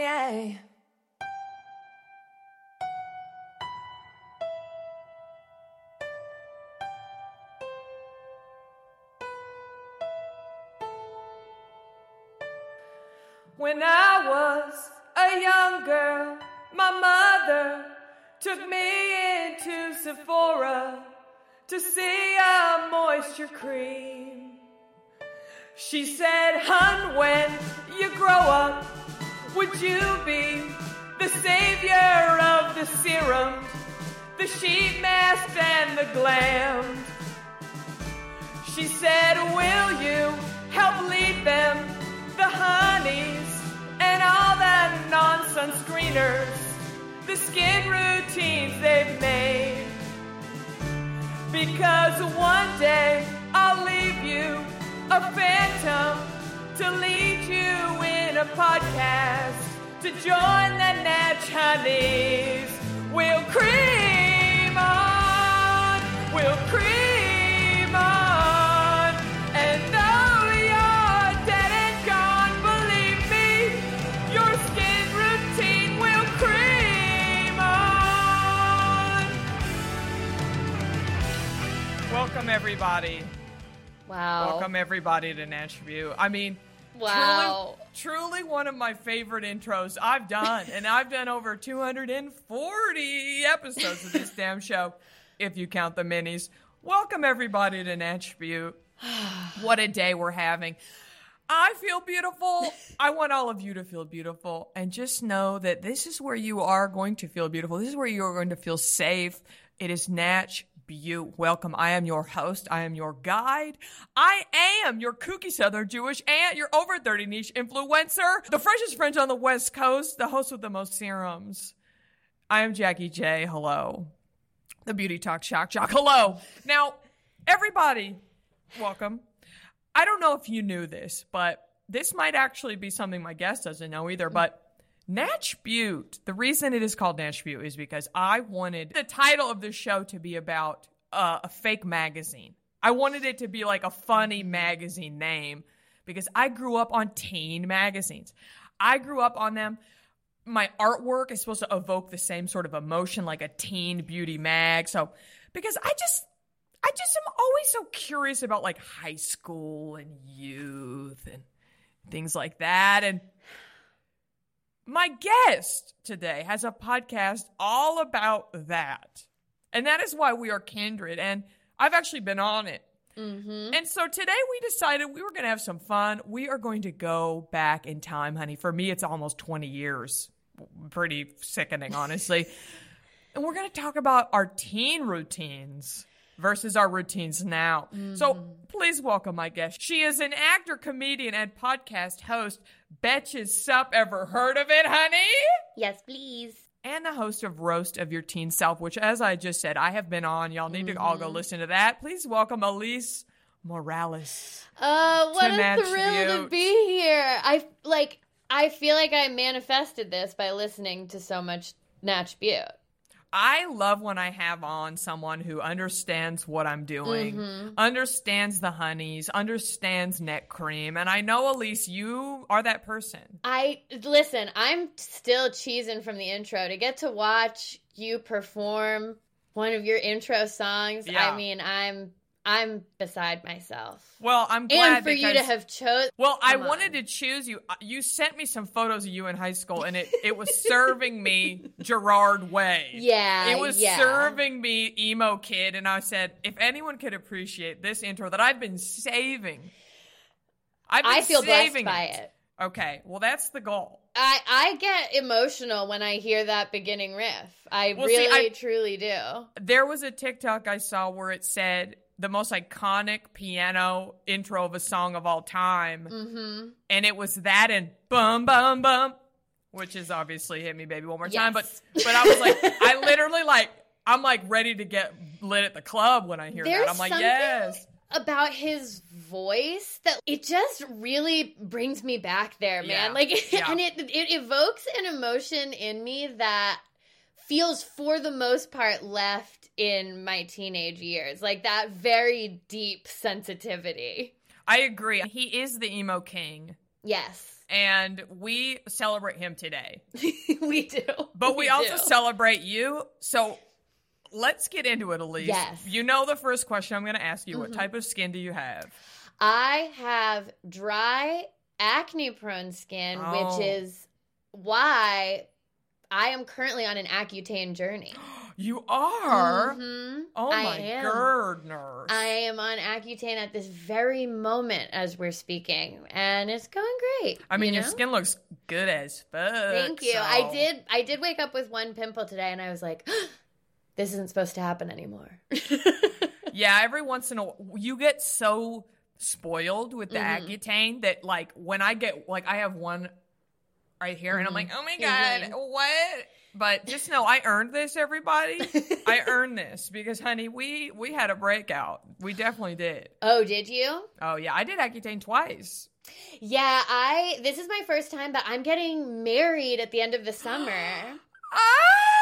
yeah. When I was a young girl, my mother took me into Sephora to see a moisture cream. She said, Hun, when you grow up, would you be the savior of the serum, the sheet mask, and the glam? She said, Will you help lead them, the honeys, and all the non sunscreeners, the skin routines they've made? Because one day I'll leave you a phantom to lead you in a podcast to join the Natch We'll cream on, we'll cream on, and though you're dead and gone, believe me, your skin routine will cream on. Welcome everybody. Wow. Welcome everybody to Nashville. I mean, Wow. truly, truly one of my favorite intros I've done, and I've done over 240 episodes of this damn show, if you count the minis. Welcome everybody to Nashville. what a day we're having. I feel beautiful. I want all of you to feel beautiful. And just know that this is where you are going to feel beautiful. This is where you are going to feel safe. It is Natch Beaut. Welcome. I am your host. I am your guide. I am your kooky Southern Jewish aunt, your over 30 niche influencer, the freshest French on the West Coast, the host with the most serums. I am Jackie J. Hello. The Beauty Talk Shock Jock. Hello. Now, everybody, welcome. I don't know if you knew this, but this might actually be something my guest doesn't know either. But Natch Beaut, the reason it is called Natch Beaut is because I wanted the title of the show to be about uh, a fake magazine. I wanted it to be like a funny magazine name because I grew up on teen magazines. I grew up on them. My artwork is supposed to evoke the same sort of emotion like a teen beauty mag. So, because I just I just am always so curious about like high school and youth and things like that. And my guest today has a podcast all about that. And that is why we are kindred. And I've actually been on it. Mm-hmm. And so today we decided we were going to have some fun. We are going to go back in time, honey. For me, it's almost 20 years. Pretty sickening, honestly. and we're going to talk about our teen routines versus our routines now. So please welcome my guest. She is an actor, comedian, and podcast host. Betches Sup. Ever heard of it, honey? Yes, please. and the host of Roast of Your Teen Self, which, as I just said, I have been on. Y'all need to all go listen to that. Please welcome Alise Morales. Uh, what a thrill to be here. I like. I feel like I manifested this by listening to so much Natch Beaut. I love when I have on someone who understands what I'm doing, mm-hmm. understands the honeys, understands neck cream. And I know, Alise, you are that person. I listen. I'm still cheesing from the intro to get to watch you perform one of your intro songs. Yeah. I mean, I'm I'm beside myself. Well, I'm glad And for you to have chose. Well, I on. wanted to choose you. Uh, You sent me some photos of you in high school, and it, it was serving me Gerard Way. Yeah, It was yeah. serving me emo kid, and I said, if anyone could appreciate this intro that I've been saving, I've been I feel blessed saving by it. Okay, well that's the goal. I I get emotional when I hear that beginning riff. I Well, see, really I- truly do. There was a TikTok I saw where it said the most iconic piano intro of a song of all time, Mm-hmm. and it was that and bum bum bum, which is obviously "Hit Me Baby One More Time." But but I was like, I literally like, I'm like ready to get lit at the club when I hear There's that. I'm like, yes. about his voice that it just really brings me back there, man. Yeah. Like, Yeah. and it it evokes an emotion in me that feels, for the most part, left in my teenage years. Like that very deep sensitivity. I agree. He is the emo king, Yes, and we celebrate him today. we do. But we, also do. celebrate you. So let's get into it, Alise. Yes. Mm-hmm. You know the first question I'm going to ask you. What type of skin do you have? I have dry, acne prone skin, Oh. which is why I am currently on an Accutane journey. You are. Mhm. Oh I my am. goodness. I am on Accutane at this very moment as we're speaking, and it's going great. I mean, you your know? skin looks good as fuck. Thank you. so- I did. I did wake up with one pimple today, and I was like, "This isn't supposed to happen anymore." Yeah, every once in a while, you get so spoiled with the Mm-hmm. Accutane that, like, when I get, like, I have one right here, and I'm like, oh my god, Mhm. what? But just know, I earned this, everybody. I earned this because, honey, we we had a breakout. We definitely did. oh, did you? Oh yeah, I did Accutane twice. Yeah, I. This is my first time, but I'm getting married at the end of the summer.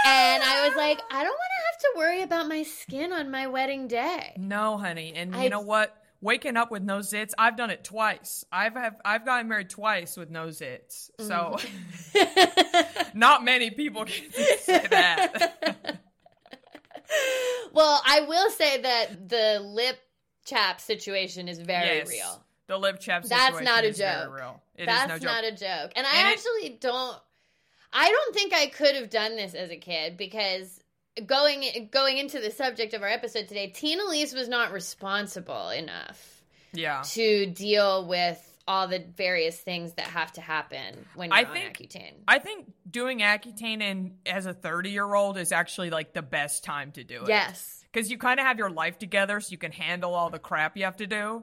And I was like, I don't want to have to worry about my skin on my wedding day. No, honey, and you I- know what? Waking up with no zits, I've done it twice. I've have I've gotten married twice with no zits. So mm-hmm. not many people can say that. well, I will say that the lip chap situation is very yes, real. The lip chap That's not a is joke. real. It is That's no joke. not a joke. And I And it- actually don't I don't think I could have done this as a kid because going going into the subject of our episode today, Tina Alise was not responsible enough yeah. to deal with all the various things that have to happen when you're I on think- Accutane. I think doing Accutane in, as a 30 year old is actually like the best time to do it. yes. Because you kind of have your life together so you can handle all the crap you have to do.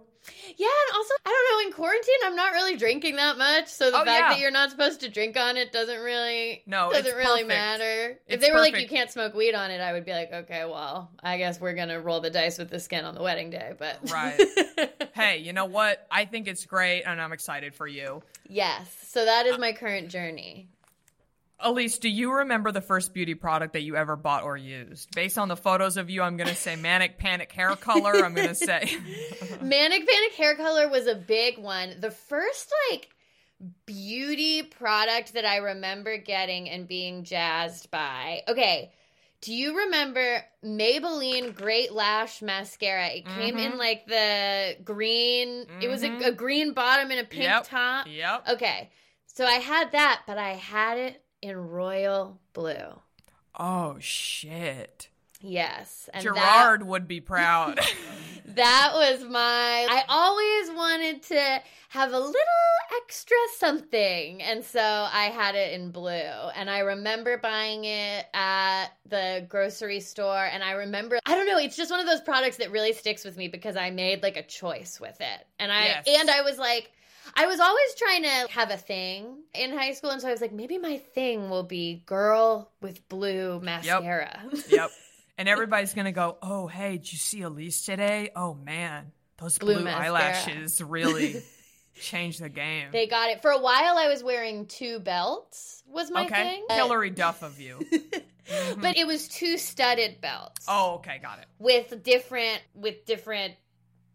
Yeah, and also I don't know, in quarantine I'm not really drinking that much, so the Oh, fact yeah. that you're not supposed to drink on it doesn't really No, doesn't really perfect. matter. if It's they were like you can't smoke weed on it, I would be like, okay, well, I guess we're gonna roll the dice with the skin on the wedding day, but Right. hey, you know what? I think it's great and I'm excited for you. yes. So that is uh, my current journey. Alise, do you remember the first beauty product that you ever bought or used? Based on the photos of you, I'm going to say manic panic hair color. I'm going to say. Manic Panic hair color was a big one. The first like beauty product that I remember getting and being jazzed by. Okay. Do you remember Maybelline Great Lash Mascara? It came Mm-hmm. in like the green, it was a, a green bottom and a pink Yep. top. Yep. Okay. So I had that, but I had it in royal blue. Oh, shit. Yes. And Gerard would be proud. That was my. I always wanted to have a little extra something. And so I had it in blue. And I remember buying it at the grocery store. And I remember, I don't know, it's just one of those products that really sticks with me because I made like a choice with it. And I, Yes. and I was like, I was always trying to have a thing in high school. And so I was like, maybe my thing will be girl with blue mascara. yep. And everybody's going to go, oh, hey, did you see Alise today? Oh, man. Those Blue blue, eyelashes really changed the game. They got it. For a while, I was wearing two belts, was my okay. thing. Hilary Duff of you. But mm-hmm. it was two studded belts oh, okay. Got it. with different, with different,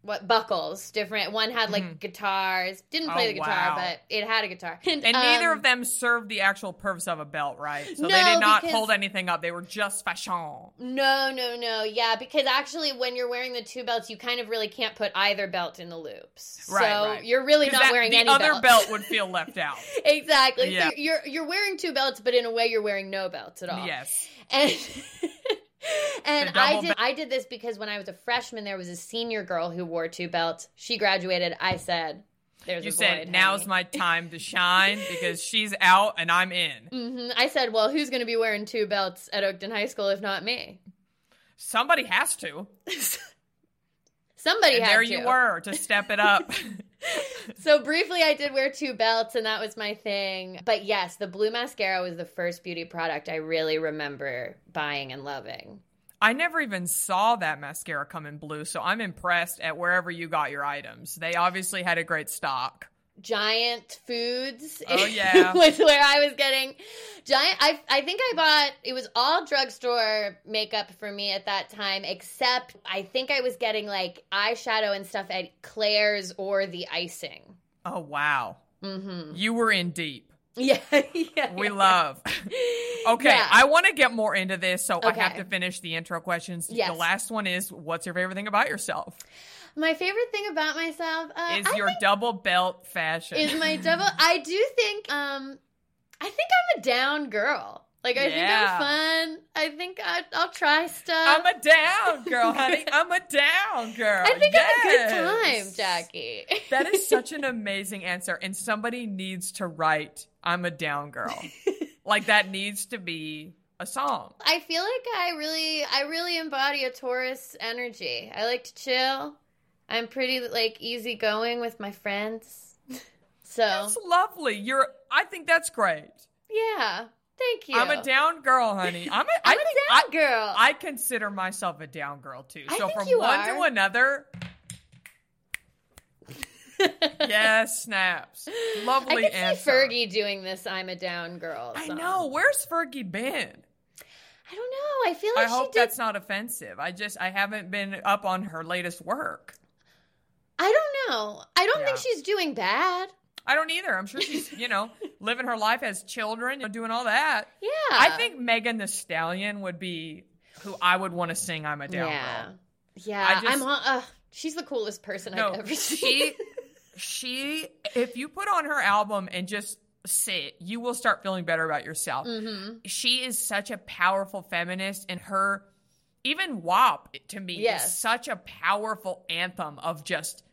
what, buckles. Different. One had like guitars. Didn't play Oh, the guitar, wow. but it had a guitar. And neither um, of them served the actual purpose of a belt, right? So they did not because- hold anything up. They were just fashion. No, no, no. Yeah, because actually, when you're wearing the two belts, you kind of really can't put either belt in the loops. Right, so right. you're really not that- wearing the any other belts. belt would feel left out. exactly. Yeah. So you're you're wearing two belts, but in a way, you're wearing no belts at all. Yes. And and I did belt. I did this because when I was a freshman, there was a senior girl who wore two belts. She graduated. I said, there's You a said, void, now's honey." my time to shine because she's out and I'm in. Mhm. I said, well, who's going to be wearing two belts at Oakton High School if not me? Somebody has to. Somebody And there to. you were to step it up. So briefly, I did wear two belts, and that was my thing. But yes, the blue mascara was the first beauty product I really remember buying and loving. I never even saw that mascara come in blue, so I'm impressed at wherever you got your items. They obviously had a great stock. Giant Foods. Oh, yeah. was where I was getting giant. I I think I bought it was all drugstore makeup for me at that time, except I think I was getting like eyeshadow and stuff at Claire's or the icing. Oh, wow. Mm-hmm. You were in deep. Yeah, yeah. We love. Okay, Yeah. I want to get more into this, so I have to finish the intro questions. Yes. The last one is what's your favorite thing about yourself? My favorite thing about myself uh, Is I your double belt fashion. is my double. I do think. Um, I think I'm a down girl. Like I Yeah. think I'm fun. I think I, I'll try stuff. I'm a down girl, honey. I'm a down girl. I think I'm a good time, Jackie. That is such an amazing answer, and somebody needs to write "I'm a down girl." like that needs to be a song. I feel like I really, I really embody a Taurus energy. I like to chill. I'm pretty like easygoing with my friends. So That's lovely. You're. I think that's great. yeah, thank you. I'm a down girl, honey. I'm a. I'm I a down I, girl. I consider myself a down girl too. I So from one are. to another. yes, snaps. Lovely I can answer. see Fergie doing this. I'm a down girl. I know. Where's Fergie been? I don't know. I feel like I hope did. that's not offensive. I just I haven't been up on her latest work. I don't know. I don't think she's doing bad. I don't either. I'm sure she's, you know, living her life as children, you know, doing all that. Yeah. I think Megan Thee Stallion would be who I would want to sing I'm a down yeah. girl. Yeah. I on- Uh, she's the coolest person No, I've ever seen. she she if you put on her album and just sit, you will start feeling better about yourself. Mm-hmm. She is such a powerful feminist and her even WAP to me Yes. is such a powerful anthem of just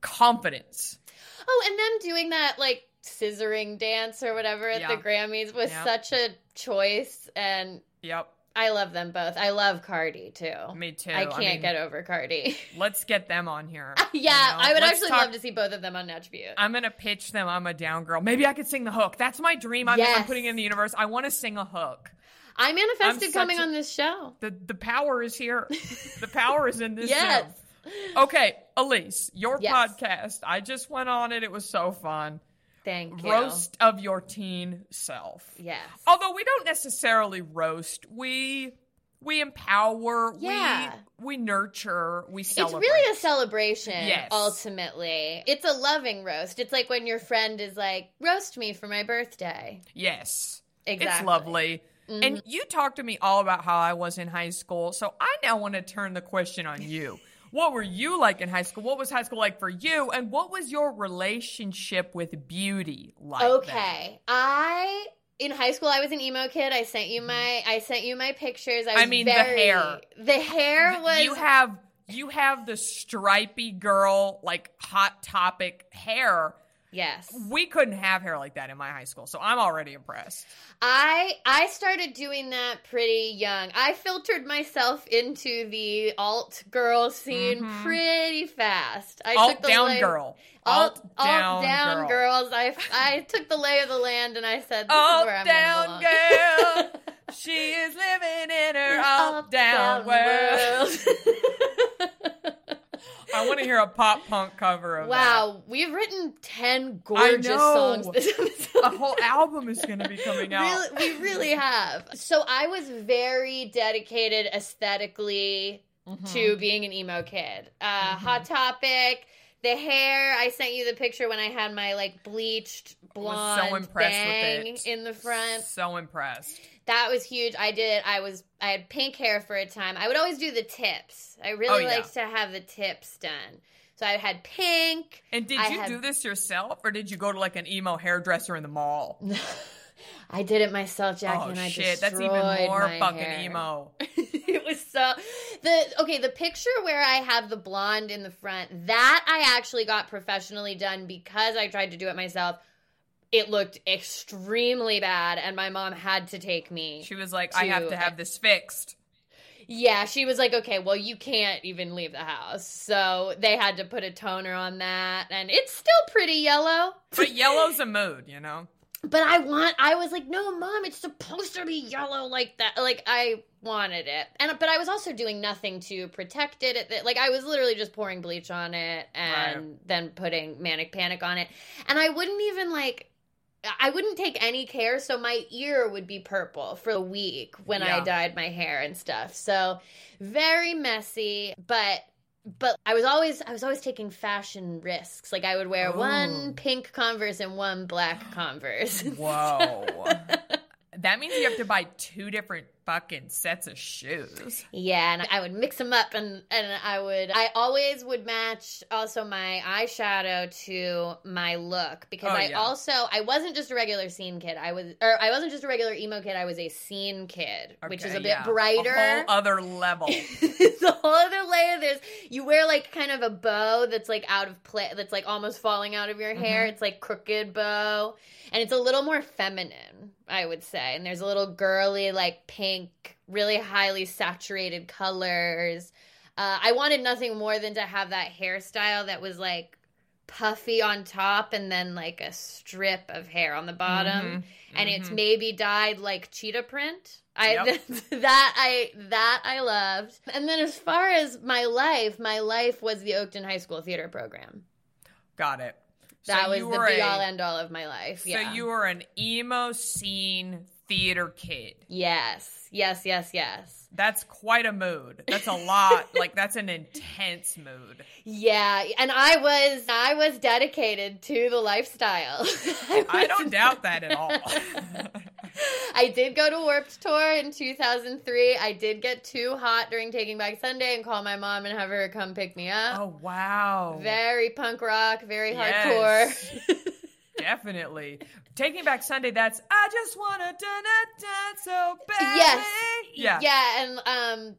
confidence. Oh, and them doing that like scissoring dance or whatever at the Grammys was Yeah. such a choice, and Yep, I love them both. I love Cardi too. me too. I can't mean, get over Cardi. Let's get them on here. yeah, you know? I would Let's actually talk- love to see both of them on Natch Beaut. I'm gonna pitch them. I'm a down girl. Maybe I could sing the hook. That's my dream. I'm, I'm putting in the universe. I want to sing a hook. I manifested coming a- on this show. The the power is here. the power is in this Yes. Zoom. Okay, Alise, your Yes. podcast. I just went on it. It was so fun. Thank you. Roast of your teen self. Yes. Although we don't necessarily roast, we we empower, Yeah. we we nurture, we celebrate. It's really a celebration, Yes. ultimately. It's a loving roast. It's like when your friend is like, roast me for my birthday. Yes. Exactly. It's lovely. And mm-hmm. you talked to me all about how I was in high school. So I now want to turn the question on you. What were you like in high school? What was high school like for you? And what was your relationship with beauty like? then? Okay. I in high school I was an emo kid. I sent you mm-hmm. my I sent you my pictures. I, was I mean, the hair. The hair was You have you have the stripy girl like hot topic hair. Yes. We couldn't have hair like that in my high school. So I'm already impressed. I I started doing that pretty young. I filtered myself into the alt girl scene pretty fast. I Mm-hmm. Alt took the down lay- girl. Alt, Alt alt down down, girl. girls. I I took the lay of the land and I said, "This is where I'm down girl. she is living in her alt down world. I want to hear a pop punk cover of it. Wow, we've written ten gorgeous songs this episode. A whole album is going to be coming out. Really, we really have. So I was very dedicated aesthetically Mm-hmm. to being an emo kid. Uh, Hot Topic, the hair. I sent you the picture when I had my like bleached was blonde so impressed bang with it. in the front. So impressed. That was huge. I did. I was. I had pink hair for a time. I would always do the tips. I Oh, really yeah. liked to have the tips done. So I had pink. And did I you had- do this yourself or did you go to like an emo hairdresser in the mall? I did it myself, Jackie, oh and I shit, that's even more fucking hair. emo. it was so the okay the picture where i have the blonde in the front that i actually got professionally done because i tried to do it myself it looked extremely bad and my mom had to take me She was like, I have to- to have this fixed. yeah she was like okay well you can't even leave the house so they had to put a toner on that and it's still pretty yellow But yellow's a mood, you know? but I want I was like, no, mom, it's supposed to be yellow like that. Like I wanted it. And but I was also doing nothing to protect it. It- Like I was literally just pouring bleach on it and Right. then putting manic panic on it. And I wouldn't even like I wouldn't take any care, so my ear would be purple for a week when I dyed my hair and stuff. So very messy, but but I was always I was always taking fashion risks. Like I would wear Ooh. one oh. pink Converse and one black Converse. Whoa. That means you have to buy two different fucking sets of shoes. Yeah, and I would mix them up, and and I would. I always would match also my eyeshadow to my look because Oh, I yeah. also I wasn't just a regular scene kid. I was, or I wasn't just a regular emo kid. I was a scene kid, which is a bit yeah. brighter. A whole other level. it's a whole other layer. There's you wear like kind of a bow that's like out of play, that's like almost falling out of your hair. Mm-hmm. It's like crooked bow, and it's a little more feminine, I would say. And there's a little girly like pink, really highly saturated colors. Uh, I wanted nothing more than to have that hairstyle that was like puffy on top and then like a strip of hair on the bottom and it's maybe dyed like cheetah print i Yep. that i that i loved and then as far as my life my life was the oakton high school theater program Got it. So that was the be a- all end all of my life So yeah you were an emo scene theater kid. yes yes yes yes That's quite a mood. That's a lot. like that's an intense mood. yeah and i was i was dedicated to the lifestyle I don't doubt that at all. I did go to Warped Tour in 2003. I did get too hot during Taking Back Sunday and call my mom and have her come pick me up. oh wow. Very punk rock, very Yes. hardcore. Definitely. Taking Back Sunday, that's I just wanna dun so bad. yes. Yeah. Yeah, and um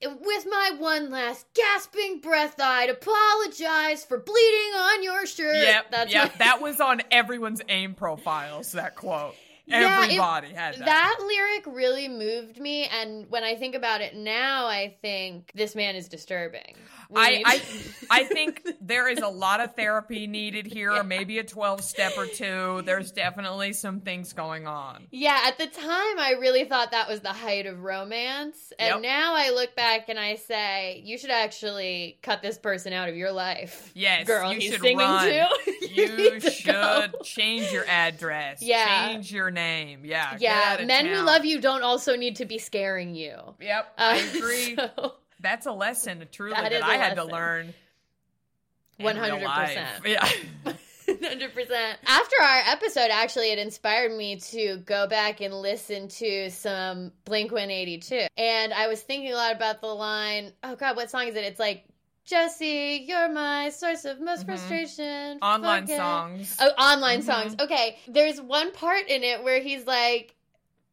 with my one last gasping breath, I'd apologize for bleeding on your shirt. Yep. That's yep. my- That was on everyone's aim profiles, that quote. Yeah, it- Everybody had that. That lyric really moved me, and when I think about it now, I think this man is disturbing. I, I I think there is a lot of therapy needed here, or maybe a 12 step or two. There's definitely some things going on. Yeah, at the time, I really thought that was the height of romance. And Yep. now I look back and I say, you should actually cut this person out of your life. Yes, Girl, you he's should singing run. to. You You need to should go. change your address. Yeah. Change your name. Yeah. Yeah, men who love you don't also need to be scaring you. Yep, Uh, I agree. so- That's a lesson, truly, That that, I had to learn. 100%. Yeah. 100%. After our episode, actually, it inspired me to go back and listen to some Blink 182. And I was thinking a lot about the line, oh God, what song is it? It's like, Jesse, you're my source of most frustration. Mm-hmm. Online Forget- songs. Oh, online Mhm. songs. Okay. There's one part in it where he's like,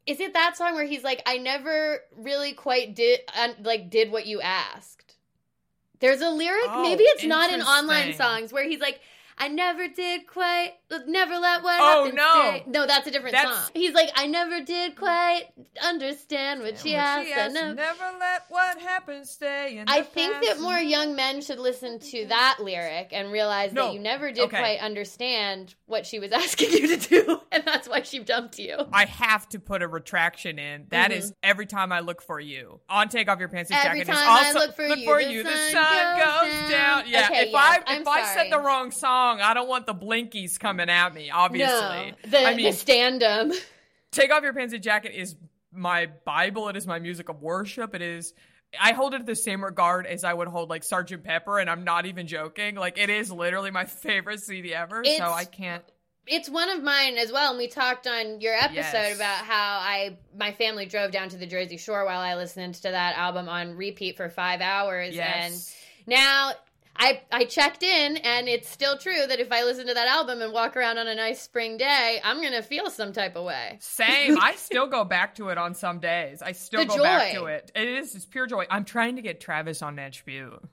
is it that song where he's like, I never really quite did, like, did what you asked? There's a lyric, Oh, maybe it's not in online songs, where he's like, I never did quite, never let what Oh, happened no. stay. No, that's a different That's- song. He's like, I never did quite understand what she asked. she I asked, never- never let what happened stay in I the think past. that more young men should listen to that lyric and realize No. that you never did Okay. quite understand what she was asking you to do, and that's why she dumped you. I have to put a retraction in. That is every time I look for you. On take off your pants and Mm-hmm. Every jacket. is time I look for you, the the sun sun goes goes, down. down. Yeah. Okay, if yes, I I'm if I sorry. said the wrong song, I don't want the blinkies coming at me. Obviously, No, the, I mean, the stand-up. take off your pants and jacket is my bible. It is my music of worship. It is. I hold it the same regard as I would hold like Sergeant Pepper, and I'm not even joking. Like it is literally my favorite CD ever. It's- so I can't. It's one of mine as well, and we talked on your episode Yes. about how I my family drove down to the Jersey Shore while I listened to that album on repeat for five hours, Yes. and now I I checked in, and it's still true that if I listen to that album and walk around on a nice spring day, I'm gonna feel some type of way. Same. I still go back to it on some days. I still The go back to it. It is it's pure joy. I'm trying to get Travis on Natch Beaut.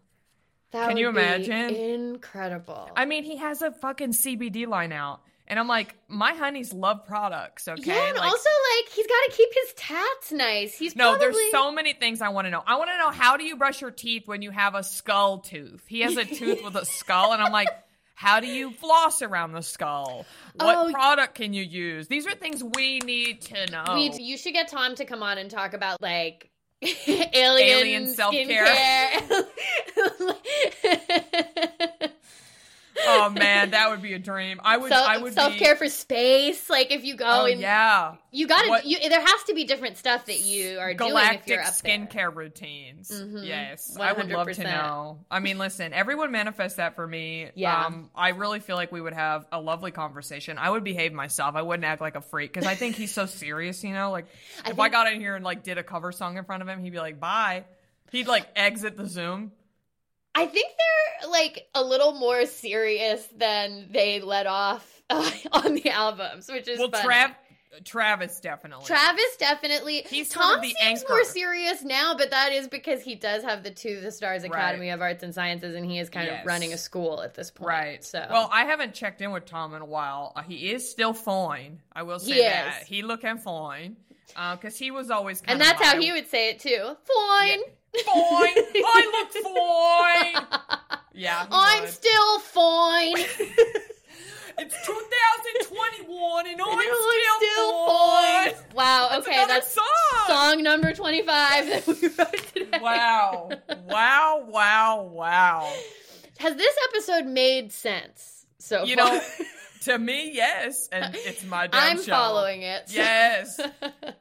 That Can you imagine? Incredible. I mean, he has a fucking CBD line out. And I'm like, my honeys love products, okay? yeah, and Like, also like he's got to keep his tats nice. He's No, probably... there's so many things I want to know. I want to know how do you brush your teeth when you have a skull tooth? He has a tooth with a skull, and I'm like, how do you floss around the skull? What Oh. product can you use? These are things we need to know. We, you should get Tom to come on and talk about like alien, Alien self-care. skincare. oh man, that would be a dream. I would. I would self care be, for space. Like if you go Oh and yeah, you got to, you, there has to be different stuff that you are doing if galactic you're up there. skincare routines. Mhm. Yes, I would love to know. I mean, listen, everyone manifest that for me. Yeah. um, I really feel like we would have a lovely conversation. I would behave myself. I wouldn't act like a freak because I think he's so serious. You know, like I if I got in here and like did a cover song in front of him, he'd be like, "Bye." He'd like exit the Zoom. I think they're like a little more serious than they let off uh, on the albums, which is Well. Trav, Travis definitely. Travis definitely. He's sort Tom of the seems anchor. more serious now, but that is because he does have the two the Stars Academy Right. of Arts and Sciences, and he is kind Yes. of running a school at this point. Right. So well, I haven't checked in with Tom in a while. Uh, he is still fine. I will say He that is. he looking fine because he was always. and that's how he would say it too. Fine. Fine. I look fine. Yeah. I'm still fine. It's 2021 and I'm, I'm still, still fine. fine. Wow. That's okay, that's song. song number twenty-five that we wrote today. Wow. Wow. Wow. Wow. Has this episode made sense so You far? know, to me, yes, and it's my damn I'm show. following it. Yes.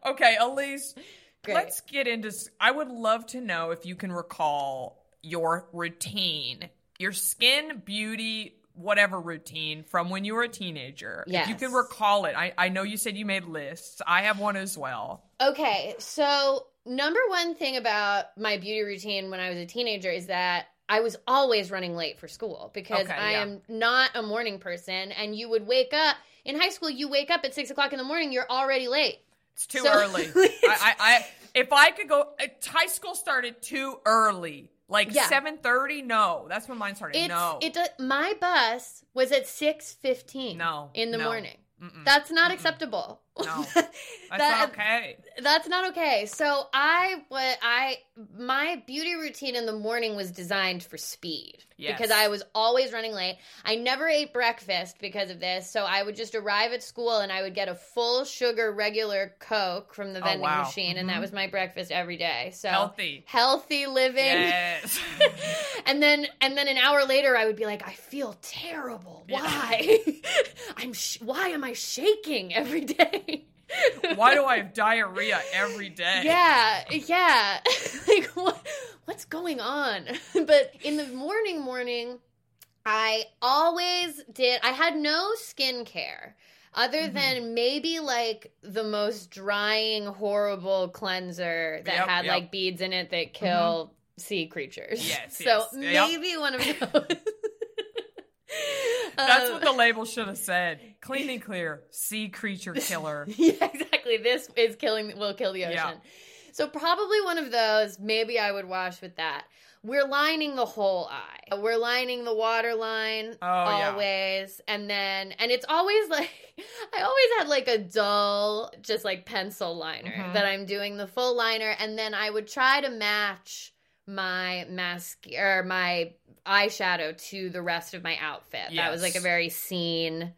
Okay, Alise, Great. let's get into. I would love to know if you can recall your routine, your skin, beauty, whatever routine from when you were a teenager. If you can recall it. I, I know you said you made lists. I have one as well. Okay, so number one thing about my beauty routine when I was a teenager is that I was always running late for school because Okay, I yeah. am not a morning person. And you would wake up in high school, you wake up at six o'clock in the morning, you're already late. It's too So- early. I, I, I, if I could go, high school started too early. Like Yeah. seven thirty. No, that's when mine started. It's no, it. does- My bus was at six fifteen. No, in the no. morning. Mm-mm. That's not acceptable. No. That- that's not okay. That's not okay. So I what I my beauty routine in the morning was designed for speed Yes. because I was always running late. I never ate breakfast because of this. So I would just arrive at school and I would get a full sugar regular Coke from the Oh, vending wow. machine and that Mhm. was my breakfast every day. So Healthy. healthy living. Yes. and then and then an hour later I would be like I feel terrible. Why? I'm sh- why am I shaking every day? Why do I have diarrhea every day? Yeah, yeah. like what what's going on? but in the morning morning, I always did I had no skincare other Mm-hmm. than maybe like the most drying horrible cleanser that Yep, had yep. Mm-hmm. like beads in it that kill sea creatures. Yes, So yes, yep. maybe one of those. That's Um, what the label should have said. Clean and clear, sea creature killer. yeah, exactly. This is killing will kill the ocean. Yeah. So probably one of those. Maybe I would wash with that. We're lining the whole eye. We're lining the water line Oh, yeah. always, and then and it's always like I always had like a dull, just like pencil liner Mhm. that I'm doing the full liner, and then I would try to match my mask or my eyeshadow to the rest of my outfit. That was like a very scene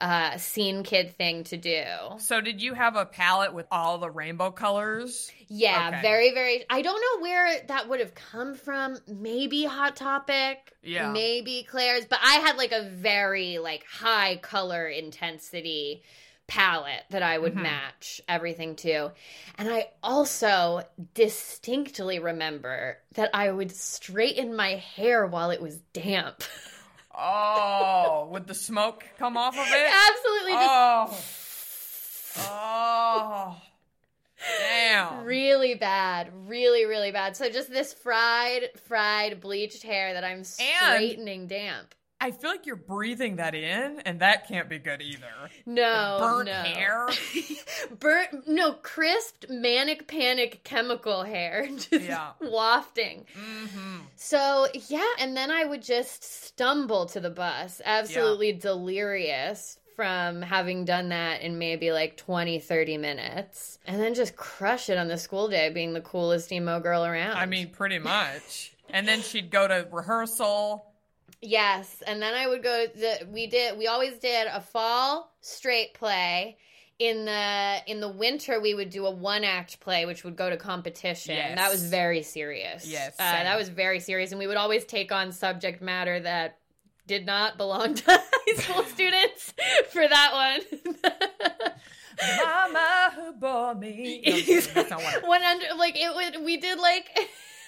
uh scene kid thing to do. So, did you have a palette with all the rainbow colors? Yeah, Okay. very very I don't know where that would have come from. Maybe Hot Topic, Yeah. maybe Claire's, but I had like a very like high color intensity palette that I would Mhm. match everything to. And I also distinctly remember that I would straighten my hair while it was damp. Oh, would the smoke come off of it? Absolutely Oh. Oh. Damn. really bad, really, really bad. So just this fried, fried, bleached hair that I'm straightening damp. I feel like you're breathing that in, and that can't be good either. No, Burnt no. hair. burnt, no, crisped, manic panic chemical hair, just Yeah. wafting. hmm So yeah, and then I would just stumble to the bus, absolutely delirious from having done that in maybe like 20, 30 minutes, and then just crush it on the school day, being the coolest emo girl around. I mean, pretty much. And then she'd go to rehearsal. Yes, and then I would go. The, we did. We always did a fall straight play. In the in the winter, we would do a one act play, which would go to competition. Yes. That was very serious. Yes, uh, that was very serious, and we would always take on subject matter that did not belong to high school students for that one. Mama who bore me. No, that's not what- One under like it would. We did like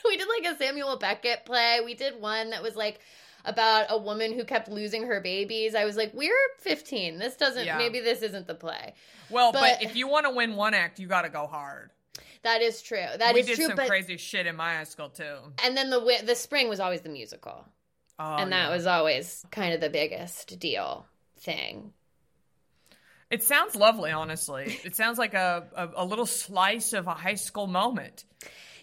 we did like a Samuel Beckett play. We did one that was like about a woman who kept losing her babies. I was like, we're 15. This doesn't. Yeah. Maybe this isn't the play. Well, but, But- if you want to win one act, you got to go hard. That is true. That we is did true. some But crazy shit in my high school too. and then the the spring was always the musical, Oh, and that yeah. was always kind of the biggest deal thing. It sounds lovely, honestly. It sounds like a, a, a little slice of a high school moment.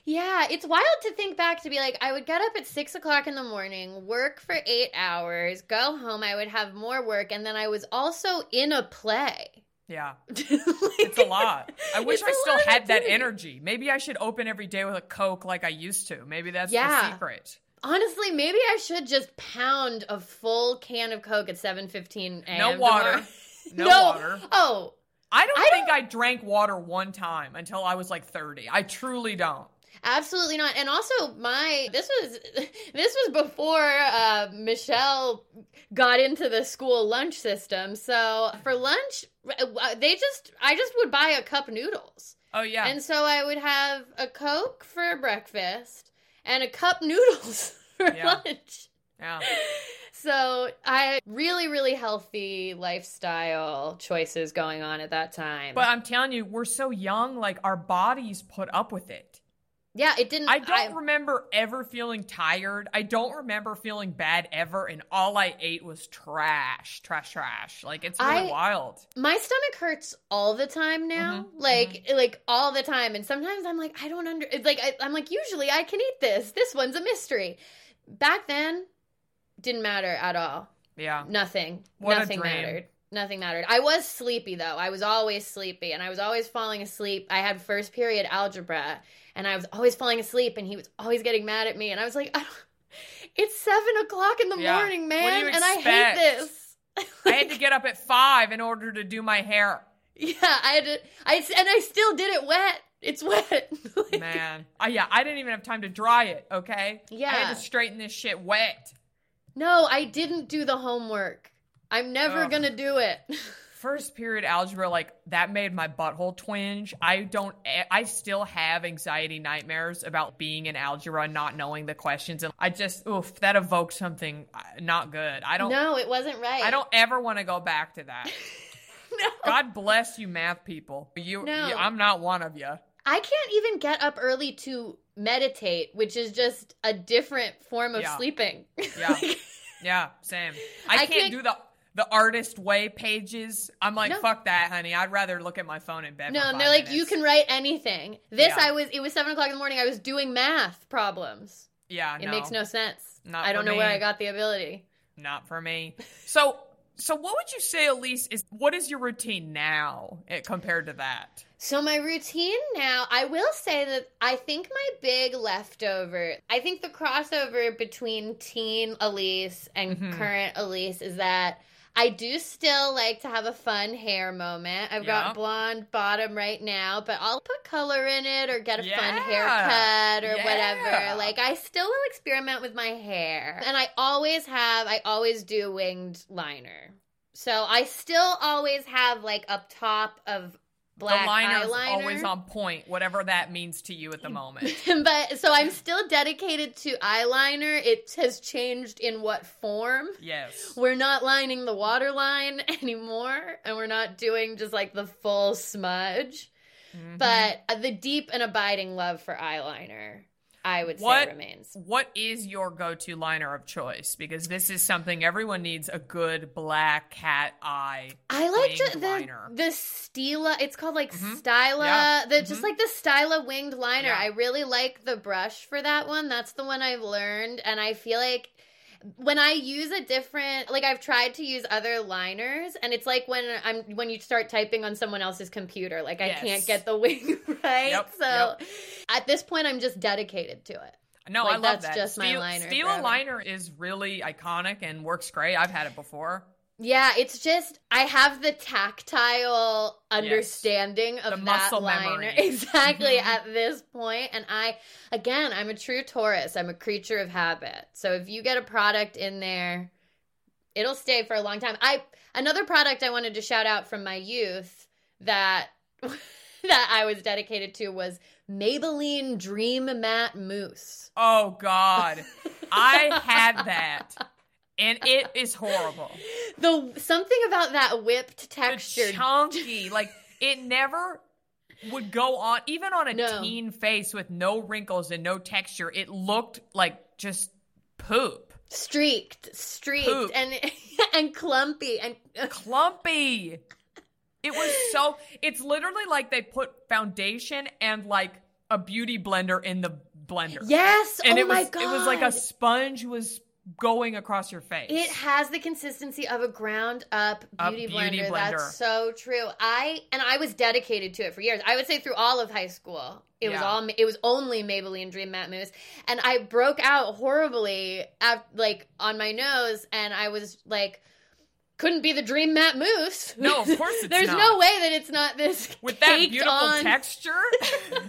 Yeah, it's wild to think back to be like, I would get up at six o'clock in the morning, work for eight hours, go home, I would have more work, and then I was also in a play. Yeah, it's it's a lot. I wish I still had that energy. Maybe I should open every day with a Coke like I used to. Maybe that's Yeah. the secret. Honestly, maybe I should just pound a full can of Coke at seven fifteen a.m. No water. tomorrow. No water. Oh, I don't I think I drank water one time until I was like 30. I truly don't. Absolutely not. And also, my this was this was before uh, Michelle got into the school lunch system. So for lunch, uh, they just I just would buy a cup noodles. Oh, yeah. And so I would have a Coke for breakfast and a cup noodles for Yeah. lunch. yeah. So I really, really healthy lifestyle choices going on at that time. But I'm telling you, we're so young, like our bodies put up with it. Yeah, it didn't. I don't remember ever feeling tired. I don't remember feeling bad ever, and all I ate was trash, trash, trash. Like it's really I- wild. my stomach hurts all the time now, Mm-hmm, like like all the time. And sometimes I'm like, I don't under. Like I, I'm like, usually I can eat this. This one's a mystery. Back then, didn't matter at all. Yeah. Nothing. What a Nothing dream. mattered. Nothing mattered. I was sleepy though. I was always sleepy and I was always falling asleep. I had first period algebra and I was always falling asleep and he was always getting mad at me and I was like, I don't, it's seven o'clock in the Yeah. morning, man, and I hate this. I had to get up at five in order to do my hair. Yeah, I had to. I and I still did it wet. It's wet. Like, Man. Uh, yeah, I didn't even have time to dry it, okay? Yeah. I had to straighten this shit wet. No, I didn't do the homework. I'm never Ugh. gonna do it. First period algebra, like that made my butthole twinge. I don't, I still have anxiety nightmares about being in algebra and not knowing the questions. And I just, oof, that evokes something uh, not good. I don't, no, it wasn't right. I don't ever want to go back to that. No. God bless you, math people. You, No. you- I'm not one of you. I can't even get up early to meditate, which is just a different form of Yeah. sleeping. Yeah. Yeah, same. I, I can't, can't- do the the artist way pages. I'm like, No. fuck that, honey. I'd rather look at my phone in bed. no, and they're like, you can write anything. This, Yeah. I was. It was seven o'clock in the morning. I was doing math problems. Yeah, It makes no sense. Not I don't know where. I got the ability. Not for me. So, so what would you say, Alise? Is what is your routine now eh, compared to that? So my routine now, I will say that I think my big leftover, I think the crossover between teen Alise and Mhm. current Alise is that I do still like to have a fun hair moment. I've Yeah. got blonde bottom right now, but I'll put color in it or get a fun haircut or Yeah. whatever. Like I still will experiment with my hair. And I always have I always do winged liner. So I still always have like up top of black the liner's eyeliner. always on point, whatever that means to you at the moment. but so I'm still dedicated to eyeliner. It has changed in what form. yes. We're not lining the waterline anymore, and we're not doing just like the full smudge. But uh, the deep and abiding love for eyeliner, I would say, remains. what is your go-to liner of choice? Because this is something everyone needs a good black cat eye. I like the, the liner. the Stila. It's called like Mhm. Stila. Yeah. The just like the Stila winged liner. Yeah. I really like the brush for that one. That's the one I've learned, and I feel like when I use a different, like I've tried to use other liners, and it's like when I'm when you start typing on someone else's computer, like I Yes. can't get the wing right. Yep, so yep. at this point, I'm just dedicated to it. No, Like, I love that's that. just my Stila, liner Stila liner is really iconic and works great. I've had it before. Yeah, it's just I have the tactile understanding of The that muscle liner memory. exactly Mhm. at this point, and I again, I'm a true Taurus. I'm a creature of habit. So if you get a product in there, it'll stay for a long time. I another product I wanted to shout out from my youth that that I was dedicated to was Maybelline Dream Matte Mousse. Oh God, I had that, and it is horrible. The something about that whipped The texture chunky, like it never would go on, even on a No. teen face with no wrinkles and no texture. It looked like just poop, streaked, streaked, Poop. and and clumpy, and uh, clumpy. It was so. It's literally like they put foundation and like a beauty blender in the blender. yes, and oh it was my god, it was like a sponge was going across your face. It has the consistency of a ground up A beauty, beauty blender. blender. That's so true. I and I was dedicated to it for years. I would say through all of high school. It was all it was only Maybelline Dream Matte Mousse, and I broke out horribly, af like on my nose, and I was like, couldn't be the Dream Matte Mousse. No, of course it's not. There's not. no way that it's not this with that beautiful on- texture.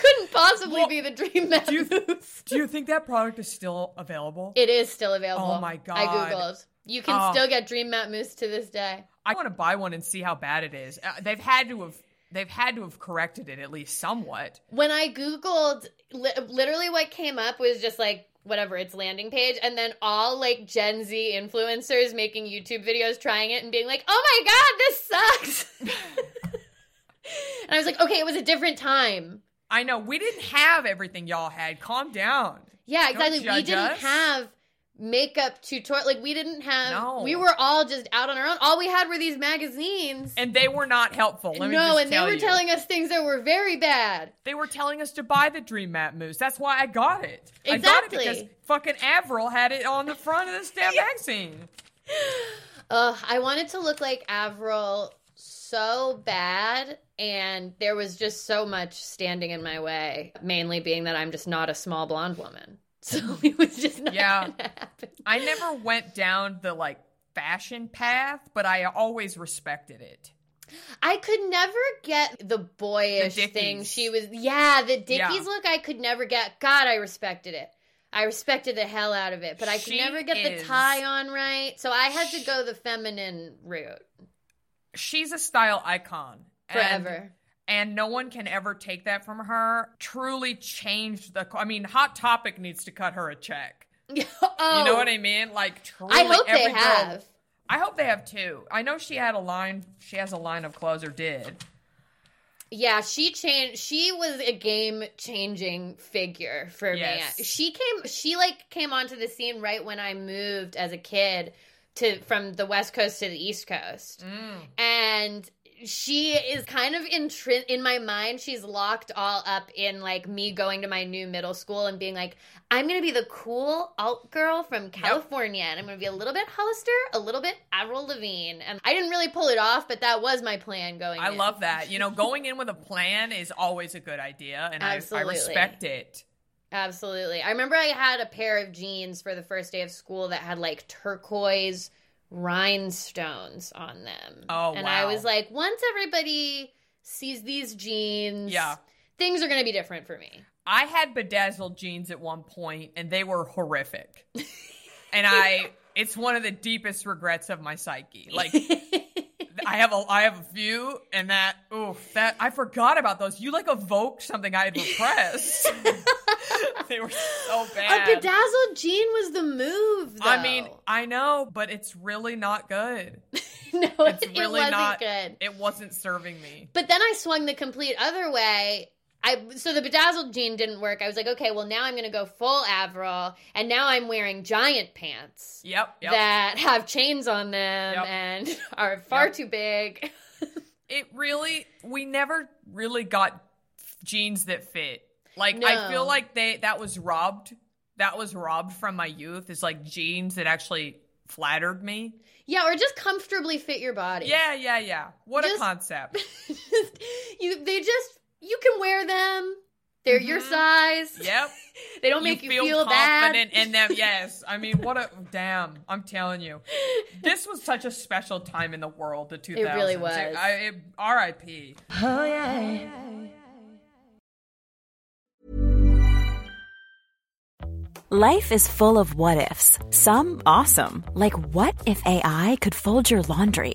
Couldn't possibly Well, be the Dream Matte do you- Mousse. Do you think that product is still available? It is still available. Oh my god! I googled. You can Oh. still get Dream Matte Mousse to this day. I want to buy one and see how bad it is. Uh, they've had to have they've had to have corrected it at least somewhat. When I googled, li- literally what came up was just like whatever its landing page, and then all like Gen Z influencers making YouTube videos trying it and being like, "Oh my god, this sucks." and I was like, "Okay, it was a different time." I know we didn't have everything y'all had. Calm down. Yeah, exactly. We didn't us. have makeup tutorial. Like we didn't have. No. We were all just out on our own. All we had were these magazines. And they were not helpful. Let me no, and they were you. telling us things that were very bad. They were telling us to buy the Dream Matte Mousse. That's why I got it. I got Exactly. it because fucking Avril had it on the front of this damn magazine. Ugh, I wanted to look like Avril so bad, and there was just so much standing in my way. Mainly being that I'm just not a small blonde woman, so it was just not Yeah. I never went down the like fashion path, but I always respected it. I could never get the boyish The thing she was. Yeah, the Dickies Yeah. look I could never get. God, I respected it. I respected the hell out of it, but I could She never get the tie on right. So I had to go the feminine route She's a style icon. Forever. And no one can ever take that from her. Truly changed the. I mean, Hot Topic needs to cut her a check. oh, You know what I mean? Like, truly, I hope they every girl- have. I hope they have too. I know she had a line. She has a line of clothes, or did. Yeah, she changed. She was a game changing figure for Yes. me. She came. She like came onto the scene right when I moved as a kid to from the West Coast to the East Coast, Mm. and she is kind of in tr- in my mind. She's locked all up in like me going to my new middle school and being like, I'm gonna be the cool alt girl from California, and I'm gonna be a little bit Hollister, a little bit Avril Lavigne, and I didn't really pull it off, but that was my plan going. I in. love that. You know, going in with a plan is always a good idea, and I, I respect it. Absolutely. I remember I had a pair of jeans for the first day of school that had like turquoise rhinestones on them. Oh, And I was like, once everybody sees these jeans, Yeah. things are going to be different for me. I had bedazzled jeans at one point, and they were horrific. and I, it's one of the deepest regrets of my psyche. Like, I have a, I have a few, and that, oof, that I forgot about those. You like evoked something I had repressed. they were so bad. a bedazzled jean was the move, though. I mean, I know, but it's really not good. no, It's it really wasn't not good. It wasn't serving me. But then I swung the complete other way. I so the bedazzled jean didn't work. I was like, okay, well now I'm going to go full Avril, and now I'm wearing giant pants Yep, yep. that have chains on them Yep. and are far Yep. too big. it really we never really got jeans that fit. Like I feel like they that was robbed. That was robbed from my youth. Is like jeans that actually flattered me. yeah, or just comfortably fit your body. Yeah, yeah, yeah. What Just- a concept. you they just you can wear them. They're your size. Mm-hmm. Yep. They don't make you, feel, bad. confident in them. Yes. I mean, what a damn. I'm telling you. This was such a special time in the world, the 2000s. It really was. I, it, R.I.P. Oh yeah. Life is full of what ifs. Some awesome, like what if AI could fold your laundry?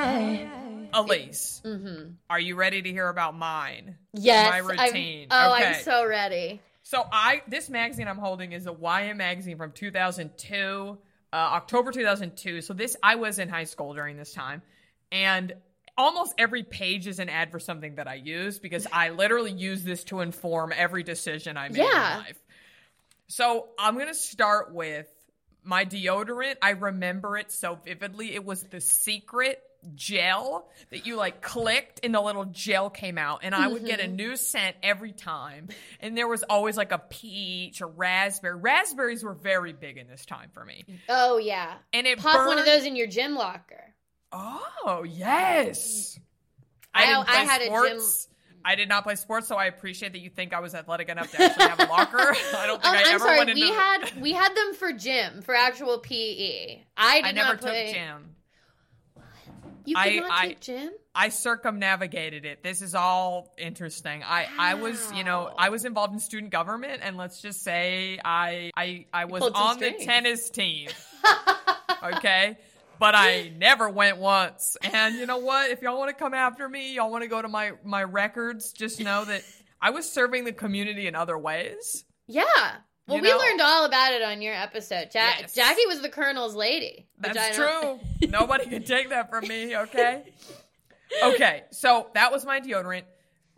Alise, are you ready to hear about mine? Mm-hmm. Yes. My I'm- routine. oh, okay. I'm so ready. So I this magazine I'm holding is a YM magazine from 2002, uh, October 2002. So this I was in high school during this time, and almost every page is an ad for something that I use because I literally use this to inform every decision I make Yeah. in life. So I'm gonna start with my deodorant. I remember it so vividly. It was the secret gel that you like clicked and the little gel came out and I would get a new scent every time. And there was always like a peach or raspberry. Raspberries were very big in this time for me. Oh yeah. And it Pop one of those in your gym locker. Oh, yes. I- I play had a gym- sports. I did not play sports, so I appreciate that you think I was athletic enough to actually have a locker. I don't think Um, I I'm ever sorry. went into We had we had them for gym for actual PE. I did I never not play. took gym. You I- did not I- take gym. I circumnavigated it. This is all interesting. I, I was, you know, I was involved in student government, and let's just say I I, I was on the tennis team. okay. But I never went once. And you know what? If y'all want to come after me, y'all want to go to my my records, just know that I was serving the community in other ways. Yeah. Well, You we know- learned all about it on your episode. Ja- Yes. Jackie was the colonel's lady. That's true. Nobody can take that from me, okay? Okay, so that was my deodorant.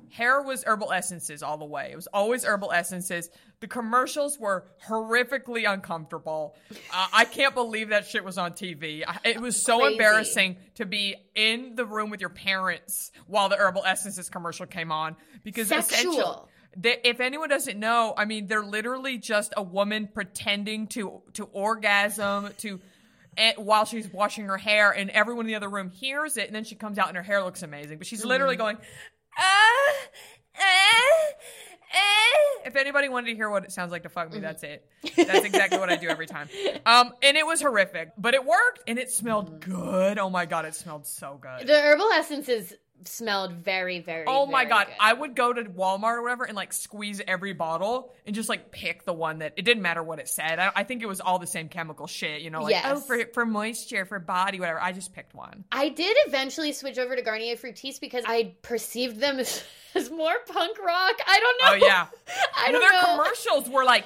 Hair was herbal essences all the way. It was always herbal essences. The commercials were horrifically uncomfortable. Uh, I can't believe that shit was on TV. I, it was so Crazy. embarrassing to be in the room with your parents while the herbal essences commercial came on because Sexual. They, if anyone doesn't know, I mean, they're literally just a woman pretending to to orgasm to and, while she's washing her hair, and everyone in the other room hears it, and then she comes out and her hair looks amazing, but she's literally going, ah, eh, eh. If anybody wanted to hear what it sounds like to fuck me, that's it. That's exactly what I do every time. Um, and it was horrific, but it worked, and it smelled good. Oh my god, it smelled so good. The herbal essences smelled very, very. Oh my very god, good. I would go to Walmart or whatever and like squeeze every bottle and just like pick the one that it didn't matter what it said. I, I think it was all the same chemical shit, you know, like oh, Yes. oh for for moisture, for body, whatever. I just picked one. I did eventually switch over to Garnier Fructis because I perceived them as, as more punk rock. I don't oh, know. Oh yeah, I well, don't their know. commercials were like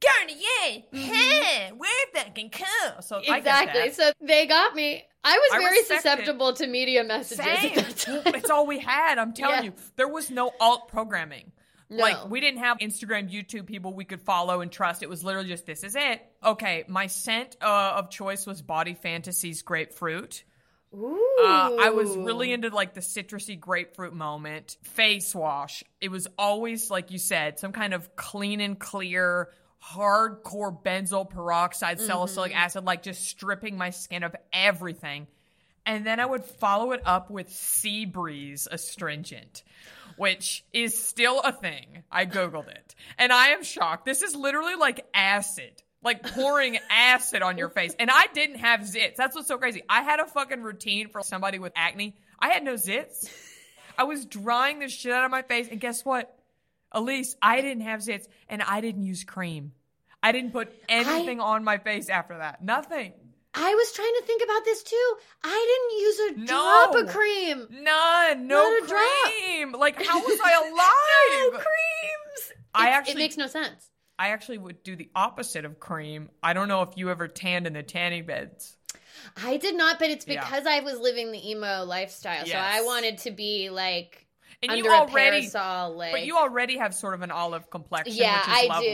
Garnier, mm-hmm. hey, we're fucking cool. So Exactly. So they got me. I was I very susceptible to media messages Same. at that time. it's all we had. I'm telling Yeah. you, there was no alt programming. No. Like we didn't have Instagram, YouTube people we could follow and trust. It was literally just this is it. Okay, my scent uh, of choice was Body Fantasies grapefruit. Ooh. Uh, I was really into like the citrusy grapefruit moment. Face wash. It was always like you said, some kind of clean and clear, hardcore benzoyl peroxide, salicylic mm-hmm. acid, like just stripping my skin of everything. And then I would follow it up with Sea Breeze astringent, which is still a thing. I Googled it. And I am shocked. This is literally like acid. Like pouring acid on your face. And I didn't have zits. That's what's so crazy. I had a fucking routine for somebody with acne. I had no zits. I was drying the shit out of my face, and guess what? Alise, I didn't have zits, and I didn't use cream. I didn't put anything on my face after that. Nothing. I was trying to think about this too. I didn't use a No. drop of cream. None. No a drop. cream. Like, how was I alive? No creams. I It's- actually- it makes no sense. I actually would do the opposite of cream. I don't know if you ever tanned in the tanning beds. I did not, but it's Yeah. because I was living the emo lifestyle. So I wanted to be like And under you already, a parasol. Like, but you already have sort of an olive complexion. yeah, which is I lovely.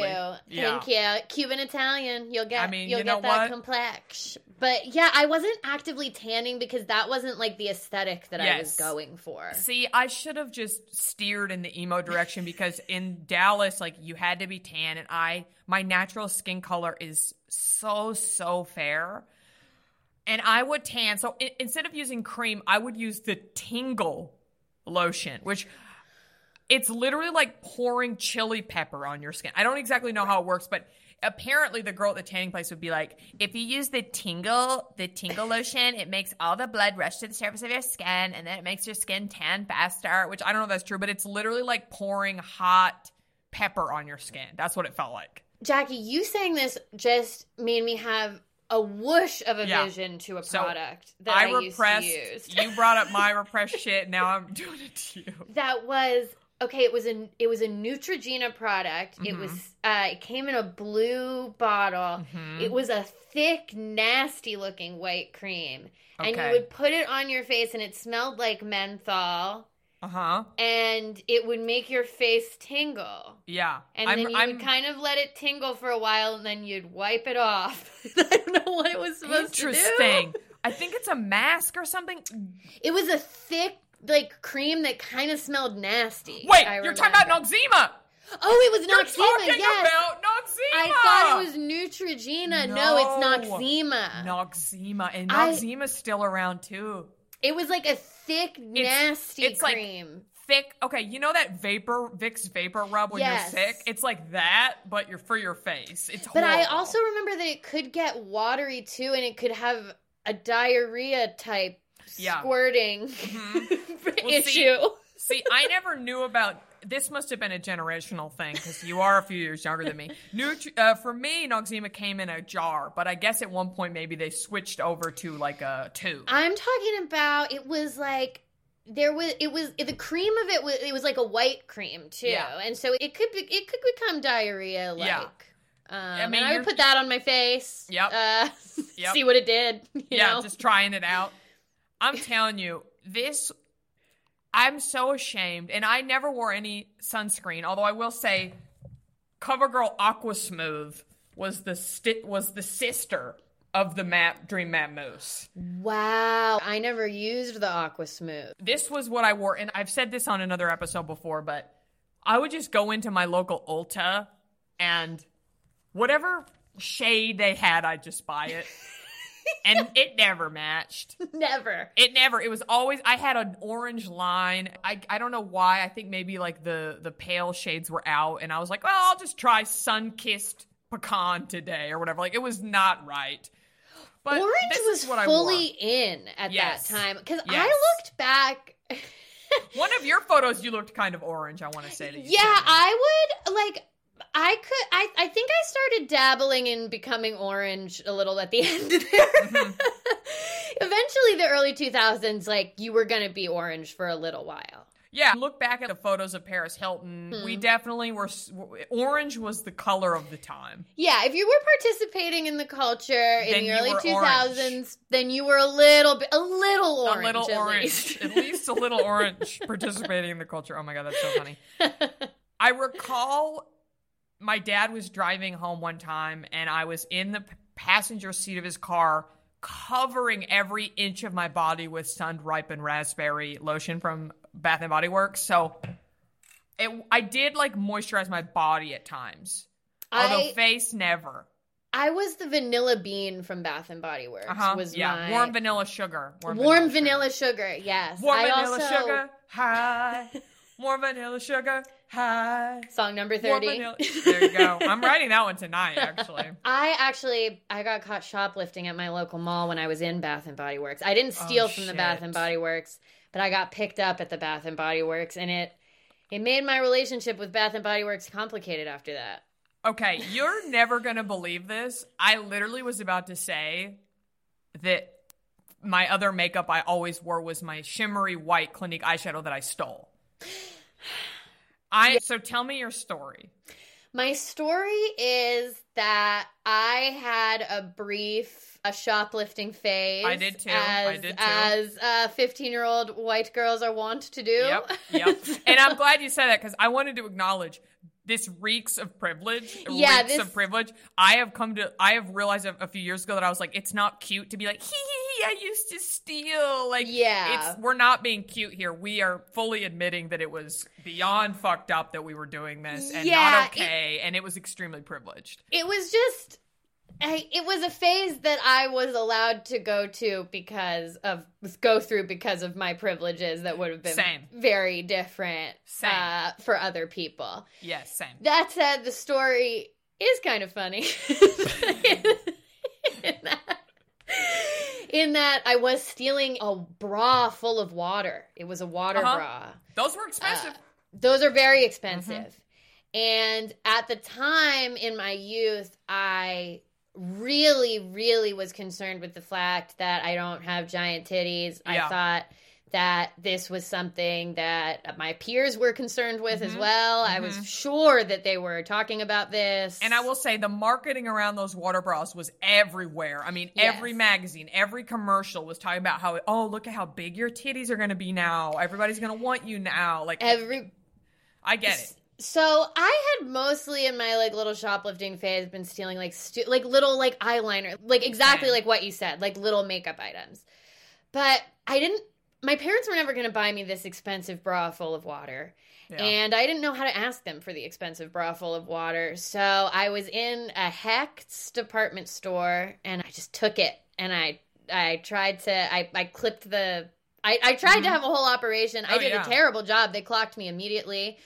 do. Yeah. Thank you, Cuban Italian. You'll get. I mean, you'll you get that what? complex. But yeah, I wasn't actively tanning because that wasn't like the aesthetic that I was going for. See, I should have just steered in the emo direction because in Dallas, like you had to be tan, and I my natural skin color is so so fair, and I would tan. So i- instead of using cream, I would use the Tingle lotion, which it's literally like pouring chili pepper on your skin. I don't exactly know how it works, but apparently the girl at the tanning place would be like, if you use the tingle, the tingle lotion, it makes all the blood rush to the surface of your skin and then it makes your skin tan faster, which I don't know if that's true, but it's literally like pouring hot pepper on your skin. That's what it felt like. Jackie, you saying this just made me have a whoosh of a Yeah. vision to a So, product that I, I used repressed. to use. you brought up my repressed shit. Now I'm doing it to you. that was okay. It was a it was a Neutrogena product. It Mm-hmm. was uh, it came in a blue bottle. Mm-hmm. It was a thick, nasty looking white cream, and you would put it on your face, and it smelled like menthol, Uh huh. and it would make your face tingle. Yeah. And I'm, then you I'm would kind of let it tingle for a while, and then you'd wipe it off. I don't know what it was supposed to do. interesting. I think it's a mask or something. It was a thick, like cream that kind of smelled nasty. Wait, I you're talking about. Noxzema. Oh, it was You're Noxzema. talking yes. about Noxzema. I thought it was Neutrogena. No, it's No. Noxzema. Noxzema, and I- Noxzema's still around too. It was like a thick, nasty it's like- cream. Thick. Okay, you know that vapor Vicks vapor rub when Yes. you're sick? It's like that, but you're for your face. It's but I also remember that it could get watery too, and it could have a diarrhea type Yeah. squirting mm-hmm. Well, issue. see- See, I never knew about this. Must have been a generational thing because you are a few years younger than me. Nutri- uh, for me, Noxzema came in a jar, but I guess at one point maybe they switched over to like a tube. I'm talking about it was like there was it was the cream of it was it was like a white cream too, Yeah. and so it could be, it could become diarrhea like. Yeah. Um, mean, and I would put that on my face. Yep. Uh, Yep. See what it did. You yeah, know? just trying it out. I'm telling you, this. I'm so ashamed, and I never wore any sunscreen. Although I will say, CoverGirl Aqua Smooth was the sti- was the sister of the Map Dream Matte Mousse. Wow. I never used the Aqua Smooth. This was what I wore, and I've said this on another episode before, but I would just go into my local Ulta and whatever shade they had, I'd just buy it. and it never matched. Never. It never. It was always. I had an orange line. I I don't know why. I think maybe like the the pale shades were out, and I was like, well, I'll just try sun kissed pecan today or whatever. Like it was not right. But Orange this was is what fully in at Yes. that time because Yes. I looked back. One of your photos, you looked kind of orange. I want to say to you. Yeah, I would like. I could. I. I think I started dabbling in becoming orange a little at the end there. Mm-hmm. Eventually, the early two thousands, like you were gonna be orange for a little while. Yeah, look back at the photos of Paris Hilton. Hmm. We definitely were. Orange was the color of the time. Yeah, if you were participating in the culture in Then the early were two thousands, then you were a little bit, a little orange, a little at orange, least. at least a little orange, participating in the culture. Oh my god, that's so funny. I recall my dad was driving home one time, and I was in the passenger seat of his car, covering every inch of my body with sun ripened raspberry lotion from Bath and Body Works. So, it, I did like moisturize my body at times, although I face never. I was the vanilla bean from Bath and Body Works. Uh huh. Was Yeah, my warm vanilla sugar. warm, sugar. vanilla sugar. Yes, Warm I vanilla also, sugar Hi. Warm vanilla sugar high. Song number thirty. vanilla- There you go. I'm writing that one tonight, actually. I actually I got caught shoplifting at my local mall when I was in Bath and Body Works. I didn't steal from the Bath Oh, and Body Works, but I got picked up at the Bath and Body Works, and it it made my relationship with Bath and Body Works complicated after that. Okay, you're never going to believe this. I literally was about to say that my other makeup I always wore was my shimmery white Clinique eyeshadow that I stole. I so tell me your story. My story is that I had a brief a shoplifting phase. I did too. As, I did too. As uh, fifteen-year-old white girls are wont to do. Yep, yep. and I'm glad you said that because I wanted to acknowledge this reeks of privilege. Yeah, reeks this- of privilege. I have come to. I have realized a, a few years ago that I was like, it's not cute to be like, hee hee hee. I used to steal. Like, Yeah. it's we're not being cute here. We are fully admitting that it was beyond fucked up that we were doing this and Yeah, not it- okay, and it was extremely privileged. it was just I, it was a phase that I was allowed to go to because of go through because of my privileges that would have been Same. very different Same. Uh, for other people. Yes, same. That said, the story is kind of funny. in, that, in that I was stealing a bra full of water. It was a water Uh-huh. bra. Those were expensive. Those are very expensive. Mm-hmm. And at the time in my youth, I really, really was concerned with the fact that I don't have giant titties. Yeah. I thought that this was something that my peers were concerned with Mm-hmm. as well. I was sure that they were talking about this. And I will say the marketing around those water bras was everywhere. I mean, Yes. every magazine, every commercial was talking about how, oh, look at how big your titties are going to be now. Everybody's going to want you now. Like, every I get it. So I had mostly in my like little shoplifting phase been stealing like stu- like little like eyeliner, like exactly like what you said, like little makeup items. But I didn't. My parents were never going to buy me this expensive bra full of water. Yeah. And I didn't know how to ask them for the expensive bra full of water. So I was in a Hecht's department store and I just took it and I I tried to I, I clipped the I, I tried to have a whole operation. I Mm-hmm. Oh, did yeah. a terrible job. They clocked me immediately,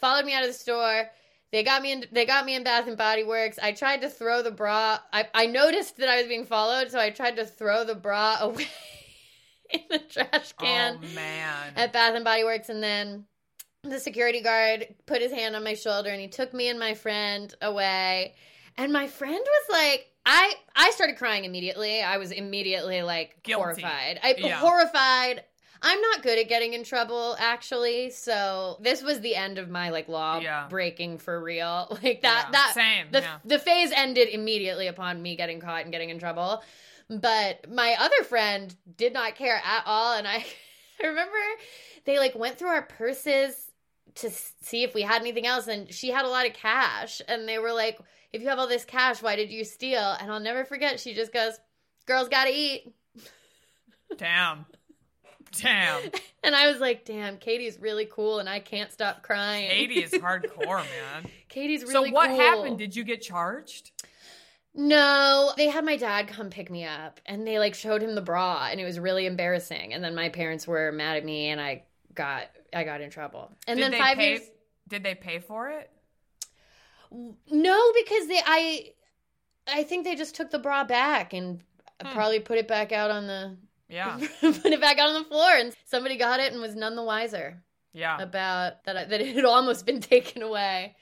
followed me out of the store. They got me in. They got me in Bath and Body Works. I tried to throw the bra. I, I noticed that I was being followed, so I tried to throw the bra away in the trash oh, can oh, man. at Bath and Body Works, and then the security guard put his hand on my shoulder and he took me and my friend away. And my friend was like, I I started crying immediately. I was immediately like Guilty. horrified. I Yeah. horrified. I'm not good at getting in trouble actually, so this was the end of my like law Yeah. breaking for real. Like that Yeah, that same, the yeah. the phase ended immediately upon me getting caught and getting in trouble. But my other friend did not care at all and I I remember they like went through our purses to see if we had anything else and she had a lot of cash and they were like if you have all this cash why did you steal and i'll never forget she just goes girls gotta eat Damn. Damn. and i was like damn katie's really cool and i can't stop crying Katie is hardcore, man. katie's really so what cool. happened? Did you get charged? no they had my dad come pick me up and they like showed him the bra and it was really embarrassing and then my parents were mad at me and i got i got in trouble and did then they five pay, years Did they pay for it? No, because they I I think they just took the bra back and hmm. probably put it back out on the Yeah. put it back out on the floor and somebody got it and was none the wiser Yeah. about that that it had almost been taken away.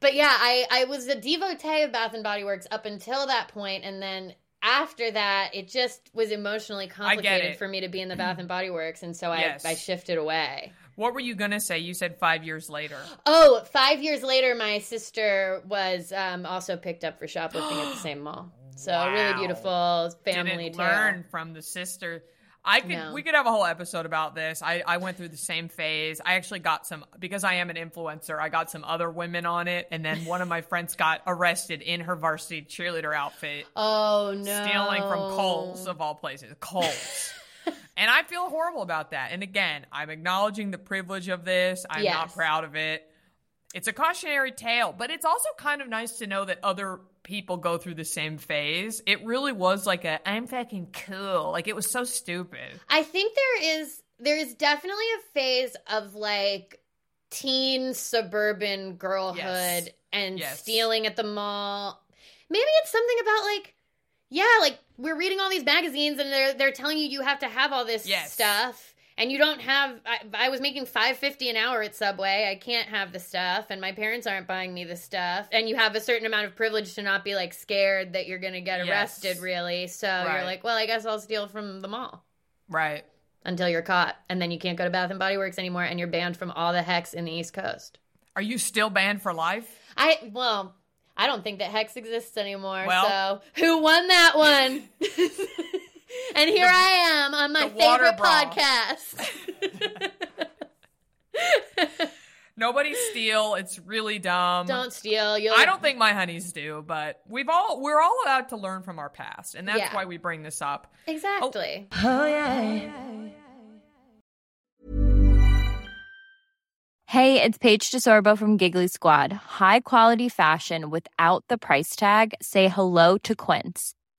But yeah, I I was a devotee of Bath and Body Works up until that point and then after that it just was emotionally complicated for me to be in the Bath and Body Works and so I Yes. I shifted away. What were you gonna say? You said five years later. Oh, five years later, my sister was um, also picked up for shoplifting at the same mall. So a really beautiful family Didn't tale. learn from the sister. I could No. we could have a whole episode about this. I, I went through the same phase. I actually got some because I am an influencer, I got some other women on it, and then one of my friends got arrested in her varsity cheerleader outfit. Oh no! stealing from Kohl's of all places. Kohl's. and I feel horrible about that. And again, I'm acknowledging the privilege of this. I'm not proud of it. It's a cautionary tale, but it's also kind of nice to know that other people go through the same phase. It really was like a I'm fucking cool. Like it was so stupid. I think there is there is definitely a phase of like teen suburban girlhood Yes. and Yes. stealing at the mall. Maybe it's something about like yeah, like we're reading all these magazines and they're they're telling you you have to have all this Yes. stuff. And you don't have I, I was making 550 an hour at subway. I can't have the stuff. And my parents aren't buying me the stuff. And you have a certain amount of privilege to not be like scared that you're gonna get Yes. arrested really. So Right. you're like well i guess i'll steal from the mall. Right. until you're caught. And then you can't go to bath and body works anymore and you're banned from all the Hechts in the east coast. Are you still banned for life? i well i don't think that Hecht's exists anymore Well- so who won that one and here i am on my favorite bra. podcast Nobody steal. It's really dumb. don't steal you'll I don't think my honeys do, but we've all we're all allowed to learn from our past, and that's Yeah. why we bring this up. exactly Oh, oh yeah. Hey, it's Paige DeSorbo from Giggly Squad. High quality fashion without the price tag. Say hello to Quince.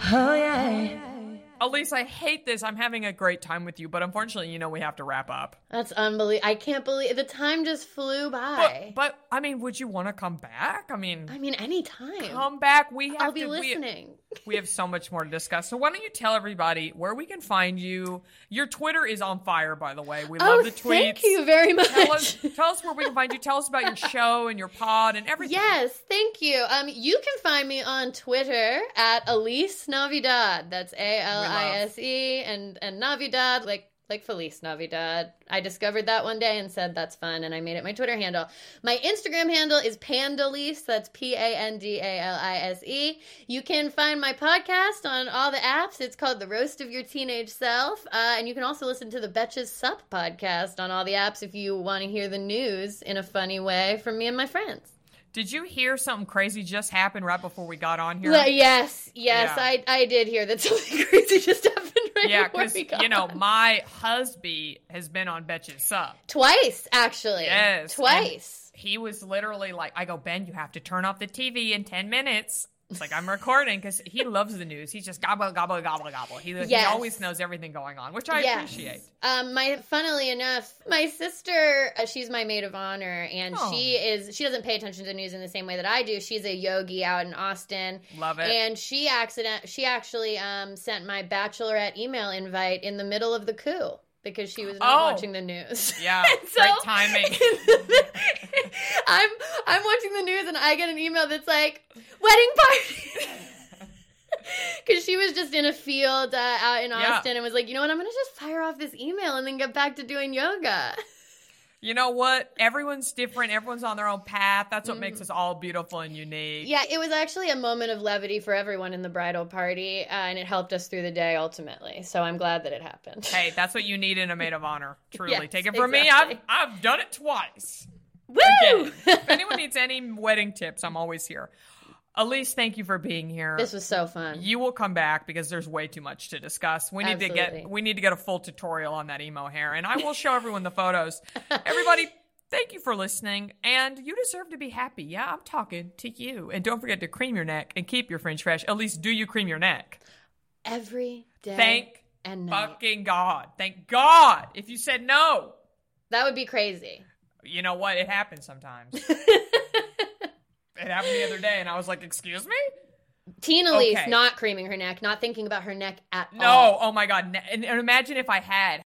Oh, Alise, I hate this. I'm having a great time with you, but unfortunately, you know we have to wrap up. That's unbelievable. I can't believe the time just flew by. but I mean, would you want to come back? I mean, I mean, anytime. come back. We have I'll be to. listening. We, have so much more to discuss. So why don't you tell everybody where we can find you? Your Twitter is on fire, by the way. We oh, love the tweets. thank you very much. Tell us, tell us where we can find you. Tell us about your show and your pod and everything. Yes, thank you. Um, you can find me on Twitter at Alise Navidad. That's A L I S E and and Navidad, like like Feliz Navidad. I discovered that one day and said that's fun, and I made it my Twitter handle. My Instagram handle is Pandalise. That's P A N D A L I S E. You can find my podcast on all the apps. It's called The Roast of Your Teenage Self, uh, and you can also listen to the Betches Sup podcast on all the apps if you want to hear the news in a funny way from me and my friends. Did you hear something crazy just happen right before we got on here? Well, yes, yes, Yeah. I I did hear that something crazy just happened Yeah, because you know my husband has been on Betches Sup. twice actually. Yes, twice. He was literally like, I go, Ben, you have to turn off the TV in 10 minutes. It's like, I'm recording because he loves the news. He's just gobble, gobble, gobble, gobble. He, he always knows everything going on, which I Yes. appreciate. Um, my funnily enough, my sister, uh, she's my maid of honor, and Oh. she is she doesn't pay attention to the news in the same way that I do. She's a yogi out in Austin. Love it. And she accident she actually um sent my bachelorette email invite in the middle of the coup because she was not Oh. watching the news. Yeah, And great timing. I'm I'm watching the news and I get an email that's like wedding party. Because she was just in a field uh, out in Yeah. Austin and was like, you know what, I'm gonna just fire off this email and then get back to doing yoga. You know what? Everyone's different. Everyone's on their own path. That's what makes us all beautiful and unique. Mm. Yeah, it was actually a moment of levity for everyone in the bridal party, uh, and it helped us through the day ultimately. So I'm glad that it happened. Hey, that's what you need in a maid of honor. Truly. Yes, Take it from exactly. me. I've, I've done it twice. Woo! Again, if anyone needs any wedding tips, I'm always here. Alise, thank you for being here. This was so fun. you will come back because there's way too much to discuss. We need to get we need to get a full tutorial on that emo hair, and I will show everyone the photos. Everybody, thank you for listening, and you deserve to be happy. Yeah, I'm talking to you, and don't forget to cream your neck and keep your French fresh. At least, do you cream your neck? Every day Thank and night. fucking God. Thank God. If you said no, That would be crazy. you know what? It happens sometimes. it happened the other day, and I was like, "Excuse me." Tina Okay. not creaming her neck, not thinking about her neck at No, all. No, oh my god! And imagine if I had